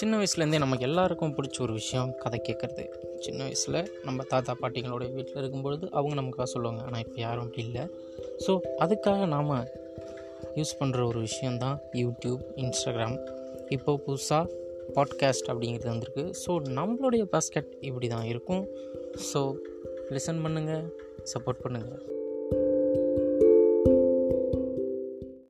சின்ன வயசுலேருந்தே நமக்கு எல்லாருக்கும் பிடிச்ச ஒரு விஷயம் கதை கேட்குறது. சின்ன வயசில் நம்ம தாத்தா பாட்டிங்களோட வீட்டில் இருக்கும்பொழுது அவங்க நமக்காக சொல்லுவாங்க. ஆனால் இப்போ யாரும் அப்படி இல்லை. ஸோ அதுக்காக நாம் யூஸ் பண்ணுற ஒரு விஷயந்தான் யூடியூப் இன்ஸ்டாகிராம். இப்போ புதுசாக பாட்காஸ்ட் அப்படிங்கிறது வந்திருக்கு. ஸோ நம்மளுடைய பாஸ்கெட் இப்படி தான் இருக்கும். ஸோ லிசன் பண்ணுங்கள் சப்போர்ட் பண்ணுங்கள்